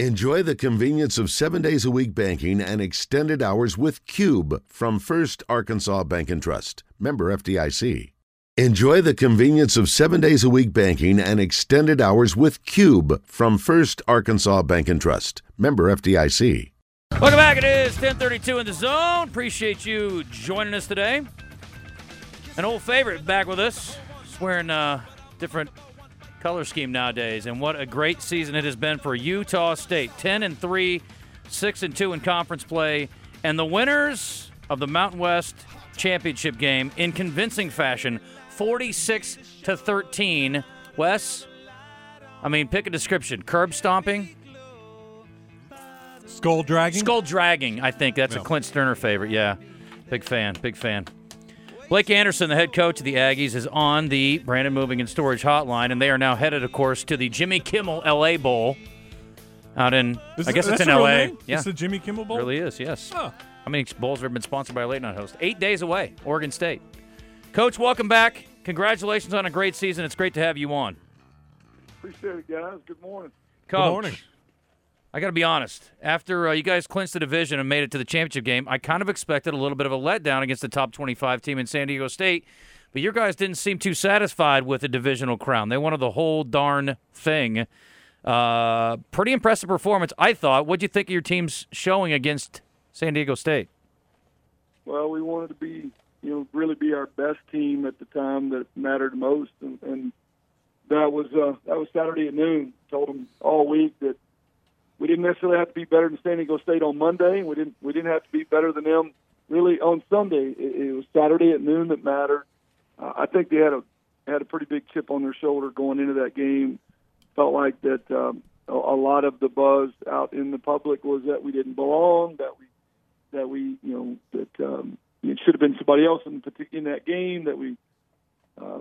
Enjoy the convenience of seven days a week banking and extended hours with Cube from First Arkansas Bank and Trust. Member FDIC. Enjoy the convenience of seven days a week banking and extended hours with Cube from First Arkansas Bank and Trust. Member FDIC. Welcome back. It is 1032 in the zone. Appreciate you joining us today. An old favorite back with us. Swearing uh, different color scheme nowadays. And what a great season it has been for Utah State. 10 and 3, 6 and 2 in conference play. And the winners of the Mountain West championship game in convincing fashion 46 to 13. Wes, I mean, pick a description. Curb stomping? Skull dragging? Skull dragging, I think. That's a Clint Sterner favorite. Yeah. Big fan. Big fan. Blake Anderson, the head coach of the Aggies, is on the Brandon Moving and Storage Hotline, and they are now headed, of course, to the Jimmy Kimmel LA Bowl out in, Is I it- guess it's in LA. name? Yeah. It's the Jimmy Kimmel Bowl? It really is, yes. Oh. How many bowls have been sponsored by a late night host? Eight days away, Oregon State. Coach, welcome back. Congratulations on a great season. It's great to have you on. Appreciate it, guys. Good morning. Coach, Good morning. I got to be honest. After uh, you guys clinched the division and made it to the championship game, I kind of expected a little bit of a letdown against the top 25 team in San Diego State. But your guys didn't seem too satisfied with the divisional crown. They wanted the whole darn thing. Uh, pretty impressive performance, I thought. What do you think of your team's showing against San Diego State? Well, we wanted to be, you know, really be our best team at the time that mattered most, and, and that was uh, that was Saturday at noon. Told them all week that we didn't necessarily have to be better than San Diego State on Monday. We didn't we didn't have to be better than them really on Sunday. It, it was Saturday at noon that mattered. Uh, I think they had a had a pretty big chip on their shoulder going into that game. Felt like that um, a, a lot of the buzz out in the public was that we didn't belong, that we that we, you know, that um, it should have been somebody else in, in that game, that we uh,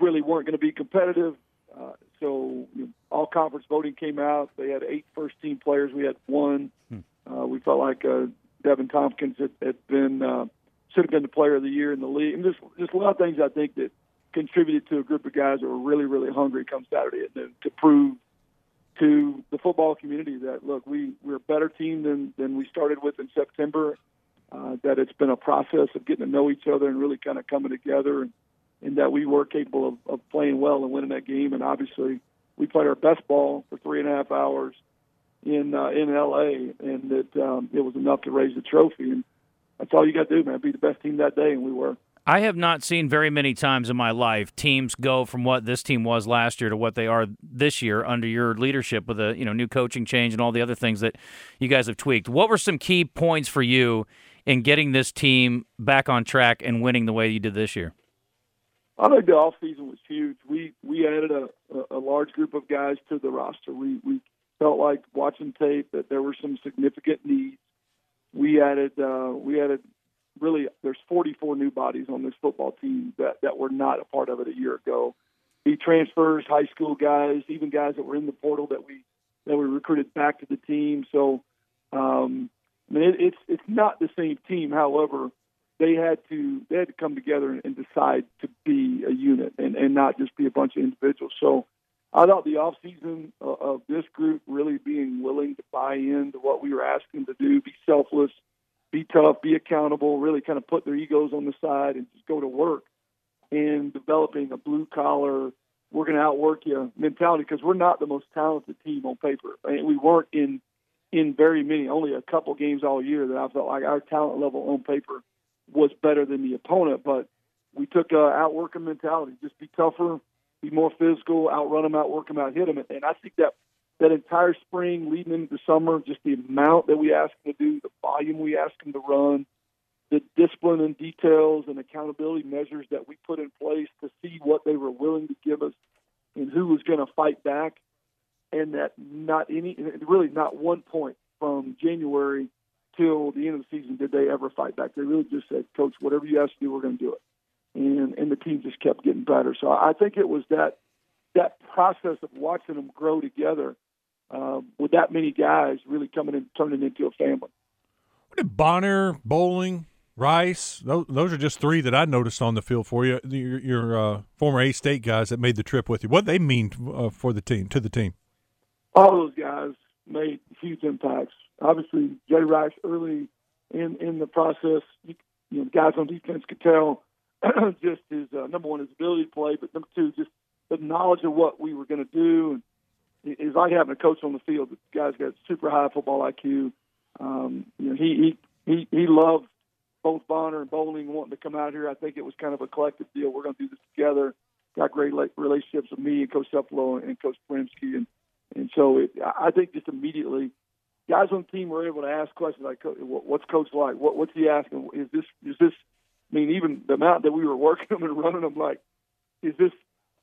really weren't going to be competitive. Uh, so you know, all conference voting came out. They had eight first team players. We had one. Uh, we felt like uh, Deven Thompkins had, had been uh, should have been the player of the year in the league. And just just a lot of things I think that contributed to a group of guys that were really really hungry come Saturday at noon to prove to the football community that look we we're a better team than than we started with in September. Uh, that it's been a process of getting to know each other and really kind of coming together, and, and that we were capable of, of playing well and winning that game. And obviously, we played our best ball for three and a half hours in uh, in LA, and that um, it was enough to raise the trophy. And that's all you got to do, man. Be the best team that day, and we were. I have not seen very many times in my life teams go from what this team was last year to what they are this year under your leadership with a you know new coaching change and all the other things that you guys have tweaked. What were some key points for you in getting this team back on track and winning the way you did this year? I think the off season was huge. We we added a, a, large group of guys to the roster. We we felt like watching tape that there were some significant needs. We added uh, we added really there's 44 new bodies on this football team that that were not a part of it a year ago. Be transfers, high school guys, even guys that were in the portal that we that we recruited back to the team. So um, I mean it, it's it's not the same team. However, they had to they had to come together and, decide to be a unit and, and not just be a bunch of individuals. So I thought the off season of, uh, of this group really being willing to buy into what we were asking to do, be selfless, be tough, be accountable, really kind of put their egos on the side and just go to work and developing a blue collar, we're going to outwork you mentality because we're not the most talented team on paper. I mean, we weren't in in very many, only a couple games all year that I felt like our talent level on paper was better than the opponent. But we took a outworking mentality, just be tougher, be more physical, outrun them, outwork them, out hit them, and I think that that entire spring leading into summer, just the amount that we asked them to do, the volume we asked them to run, the discipline and details and accountability measures that we put in place to see what they were willing to give us and who was going to fight back, and that not any, really not one point from January till the end of the season did they ever fight back. They really just said, "Coach, whatever you ask to do, we're going to do it," and and the team just kept getting better. So I think it was that that process of watching them grow together um, with that many guys really coming and turning into a family. What did Bonner, Bowling, Rice? Those, those are just three that I noticed on the field for you. Your, your uh, former A State guys that made the trip with you. What they mean uh, for the team, to the team. all those guys made huge impacts. Obviously, Jay Rice early in in the process, you, you know, guys on defense could tell just his uh, number one his ability to play, but number two just the knowledge of what we were going to do. And it's like having a coach on the field. The guy's got super high football IQ. Um, you know, he he he he loved both Bonner and Bowling wanting to come out here. I think it was kind of a collective deal. We're going to do this together. Got great relationships with me and Coach Cefalo and Coach Premsky, and and so it, I think just immediately, guys on the team were able to ask questions like, "What's Coach like? What, what's he asking? Is this is this?" I mean, even the amount that we were working them and running them, like, is this?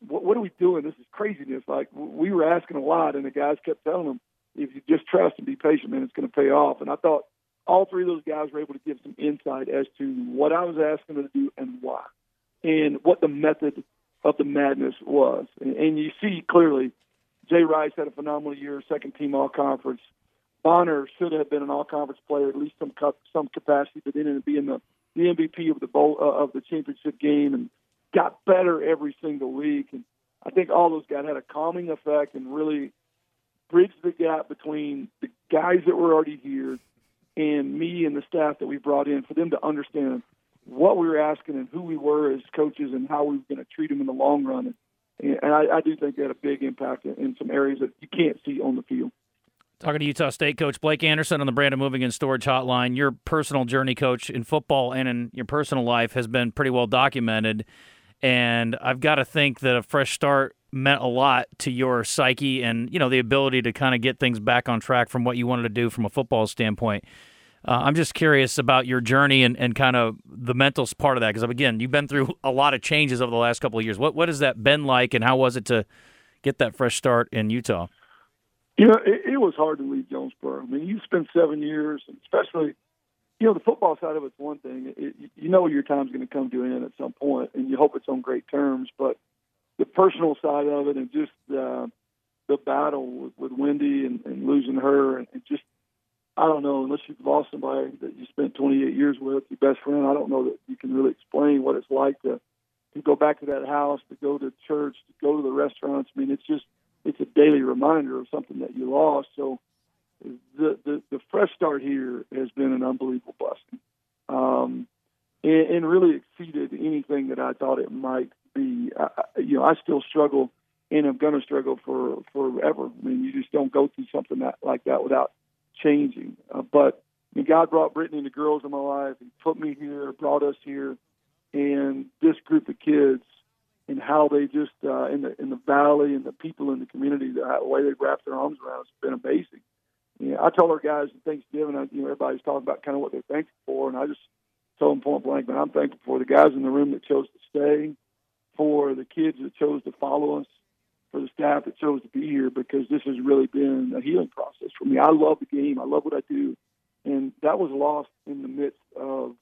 What, what are we doing? This is craziness. Like we were asking a lot, and the guys kept telling them, "If you just trust and be patient, man, it's going to pay off." And I thought all three of those guys were able to give some insight as to what I was asking them to do and why, and what the method of the madness was. And, and you see clearly, Jay Rice had a phenomenal year, second team All Conference. Bonner should have been an All Conference player, at least some some capacity, but ended up being the the MVP of the bowl uh, of the championship game, and got better every single week. And I think all those guys had a calming effect and really bridged the gap between the guys that were already here and me and the staff that we brought in for them to understand what we were asking and who we were as coaches and how we were going to treat them in the long run. And, and I, I, do think they had a big impact in, in some areas that you can't see on the field. Talking to Utah State coach Blake Anderson on the Brandon Moving and Storage Hotline. Your personal journey, coach, in football and in your personal life has been pretty well documented. And I've got to think that a fresh start meant a lot to your psyche and you know the ability to kind of get things back on track from what you wanted to do from a football standpoint. Uh, I'm just curious about your journey and, and kind of the mental part of that because again, you've been through a lot of changes over the last couple of years. What what has that been like, and how was it to get that fresh start in Utah? You know, it, it was hard to leave Jonesboro. I mean, you spent seven years, and especially, you know, the football side of it's one thing. It, you know, your time's going to come to an end at some point, and you hope it's on great terms. But the personal side of it, and just uh, the battle with, with Wendy and, and losing her, and, and just I don't know, unless you've lost somebody that you spent 28 years with, your best friend, I don't know that you can really explain what it's like to to go back to that house, to go to church, to go to the restaurants. I mean, it's just it's a daily reminder of something that you lost. So the the, the fresh start here has been an unbelievable blessing, um, and, and really exceeded anything that I thought it might be. I, you know, I still struggle, and I'm going to struggle for forever. I mean, you just don't go through something that like that without changing. Uh, but I mean, God brought Brittany and the girls in my life. He put me here, brought us here, and this group of kids and how they just uh, in the in the valley and the people in the community, the way they wrap their arms around has been amazing. Yeah, I told our guys at Thanksgiving, I, you know, everybody's talking about kind of what they're thankful for, and I just told them point blank, man, I'm thankful for the guys in the room that chose to stay, for the kids that chose to follow us, for the staff that chose to be here because this has really been a healing process for me. I love the game. I love what I do. And that was lost in the midst of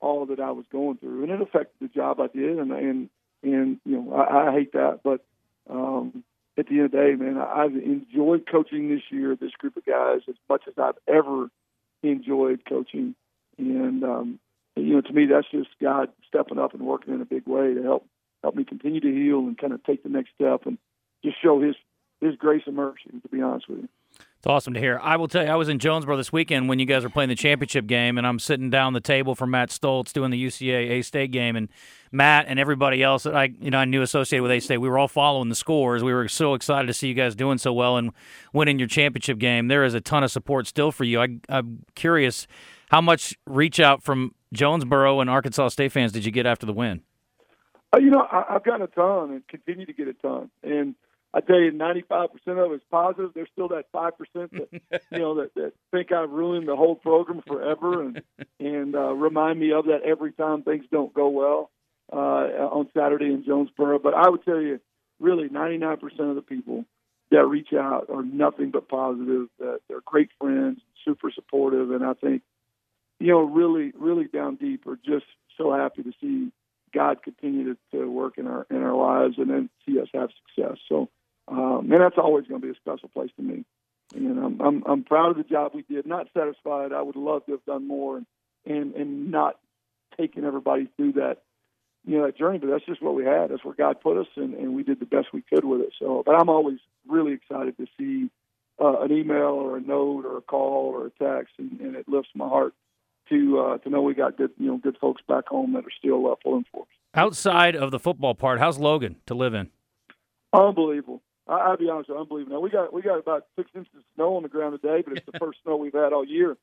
all that I was going through. And it affected the job I did. And, and, and you know, I, I hate that. But um, at the end of the day, man, I've enjoyed coaching this year, this group of guys, as much as I've ever enjoyed coaching. And, um, you know, to me, that's just God stepping up and working in a big way to help help me continue to heal and kind of take the next step and just show his his grace and mercy. To be honest with you. It's awesome to hear. I will tell you, I was in Jonesboro this weekend when you guys were playing the championship game, and I'm sitting down the table for Matt Stoltz doing the UCA A State game, and Matt and everybody else that I you know I knew associated with A State, we were all following the scores. We were so excited to see you guys doing so well and winning your championship game. There is a ton of support still for you. I, I'm curious, how much reach out from Jonesboro and Arkansas State fans did you get after the win? Uh, you know, I, I've gotten a ton and continue to get a ton, and I tell you, 95% of it is positive. There's still that 5% that, you know, that, that think I've ruined the whole program forever and, and uh, remind me of that every time things don't go well uh, on Saturday in Jonesboro. But I would tell you, really, 99% of the people that reach out are nothing but positive. That they're great friends, super supportive, and I think, you know, really, really down deep are just so happy to see God continue to, to work in our in our lives and then see us have success. So um, and that's always going to be a special place to me. And I'm, I'm I'm proud of the job we did. Not satisfied. I would love to have done more and and and not taking everybody through that you know that journey. But that's just what we had. That's where God put us, and, and we did the best we could with it. So, but I'm always really excited to see uh, an email or a note or a call or a text, and, and it lifts my heart to uh, to know we got good you know good folks back home that are still uh, pulling for us. Outside of the football part, how's Logan to live in? Unbelievable. I, I'll be honest, with you, unbelievable. Now we got we got about six inches of snow on the ground today, but it's the first snow we've had all year.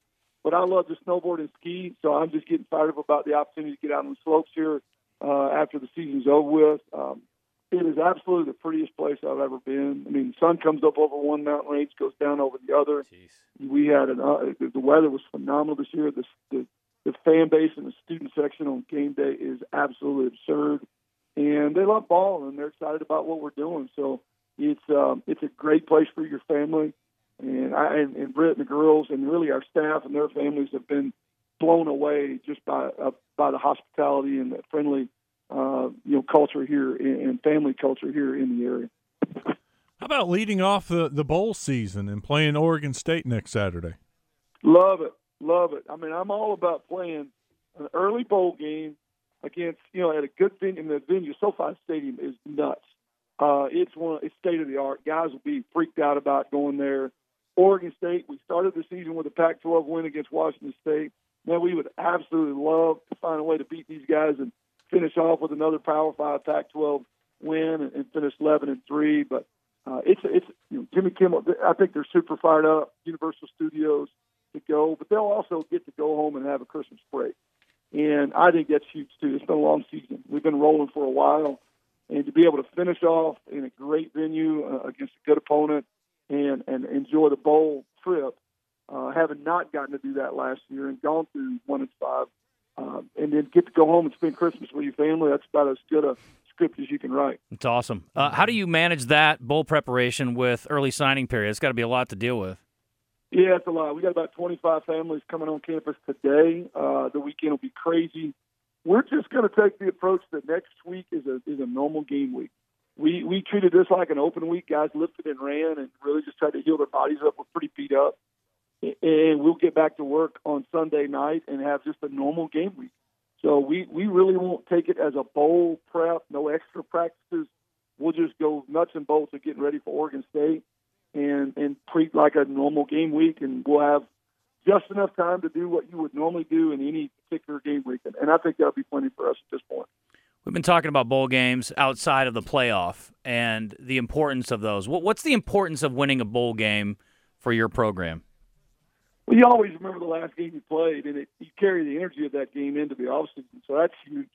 But I love to snowboard and ski, so I'm just getting fired up about the opportunity to get out on the slopes here uh, after the season's over with. Um, it is absolutely the prettiest place I've ever been. I mean, the sun comes up over one mountain range, goes down over the other. Jeez. We had an uh, the weather was phenomenal this year. The, the the fan base and the student section on game day is absolutely absurd, and they love ball and they're excited about what we're doing. So it's um, it's a great place for your family, and I and, and Britt and the girls and really our staff and their families have been blown away just by uh, by the hospitality and the friendly uh, you know culture here and family culture here in the area. How about leading off the, the bowl season and playing Oregon State next Saturday? Love it, love it. I mean, I'm all about playing an early bowl game against you know at a good venue. And the venue, SoFi Stadium, is nuts. Uh, it's one, it's state of the art. Guys will be freaked out about going there. Oregon State. We started the season with a Pac-12 win against Washington State. Man, we would absolutely love to find a way to beat these guys and finish off with another Power Five Pac-12 win and, finish 11 and three. But uh, it's it's you know, Jimmy Kimmel. I think they're super fired up. Universal Studios to go, but they'll also get to go home and have a Christmas break. And I think that's huge too. It's been a long season. We've been rolling for a while, and to be able to finish off in a great venue uh, against a good opponent and and enjoy the bowl trip, uh, having not gotten to do that last year and gone through one and five, uh, and then get to go home and spend Christmas with your family. That's about as good a script as you can write. It's awesome. Uh, how do you manage that bowl preparation with early signing period? It's got to be a lot to deal with. Yeah, it's a lot. We got about 25 families coming on campus today. Uh, the weekend will be crazy. We're just going to take the approach that next week is a is a normal game week. We we treated this like an open week. Guys lifted and ran, and really just tried to heal their bodies up. We're pretty beat up, and we'll get back to work on Sunday night and have just a normal game week. So we we really won't take it as a bowl prep. No extra practices. We'll just go nuts and bolts of getting ready for Oregon State and and treat like a normal game week, and we'll have just enough time to do what you would normally do in any particular game week, and, I think that'll be plenty for us at this point. We've been talking about bowl games outside of the playoff and the importance of those. What's the importance of winning a bowl game for your program? Well, you always remember the last game you played, and it, you carry the energy of that game into the offseason, so that's huge.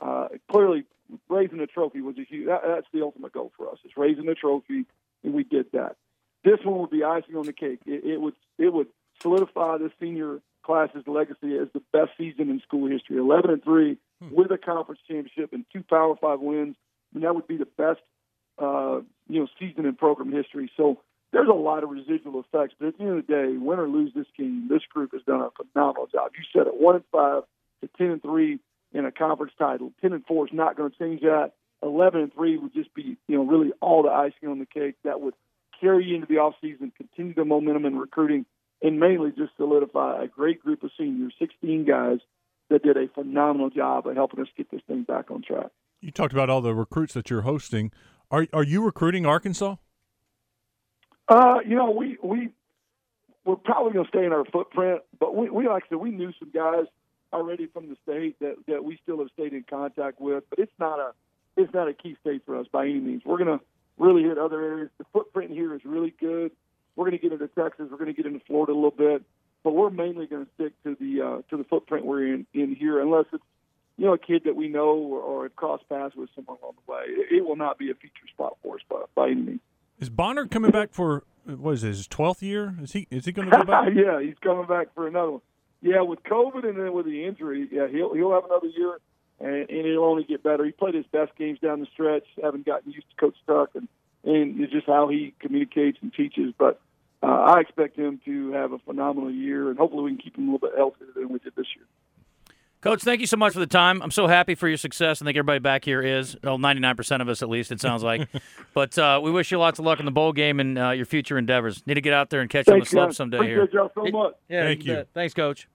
Uh, clearly, raising the trophy was a huge. That, that's the ultimate goal for us. Is raising the trophy, and we did that. This one would be icing on the cake. It, it would it would solidify the senior class's legacy as the best season in school history. Eleven and three hmm. with a conference championship and two Power Five wins. I mean, that would be the best uh, you know season in program history. So there's a lot of residual effects. But at the end of the day, win or lose this game, this group has done a phenomenal job. You said it, one and five to ten and three in a conference title. Ten and four is not going to change that. Eleven and three would just be you know really all the icing on the cake. That would carry you into the offseason, continue the momentum in recruiting, and mainly just solidify a great group of seniors, 16 guys that did a phenomenal job of helping us get this thing back on track. You talked about all the recruits that you're hosting. Are are you recruiting Arkansas? Uh, you know, we we we're probably going to stay in our footprint, but we, we like I said, we knew some guys already from the state that that we still have stayed in contact with, but it's not a it's not a key state for us by any means. We're going to really hit other areas. The footprint here is really good. We're going to get into Texas. We're going to get into Florida a little bit, but we're mainly going to stick to the uh, to the footprint we're in in here, unless it's you know a kid that we know or, or have crossed paths with someone along the way. It, it will not be a feature spot for us by, by any means. Is Bonner coming back for what is it, his twelfth year? Is he is he going to go back? yeah, he's coming back for another one. Yeah, with COVID and then with the injury, yeah, he'll he'll have another year, and, and he'll only get better. He played his best games down the stretch, haven't gotten used to Coach Tuck, and and it's just how he communicates and teaches. But uh, I expect him to have a phenomenal year, and hopefully we can keep him a little bit healthier than we did this year. Coach, thank you so much for the time. I'm so happy for your success. I think everybody back here is. Well, 99% of us, at least, it sounds like. but uh, we wish you lots of luck in the bowl game and uh, your future endeavors. Need to get out there and catch Thanks, on the slope guys. someday Appreciate here. y'all so much. Yeah, Thank you. Thanks, Coach.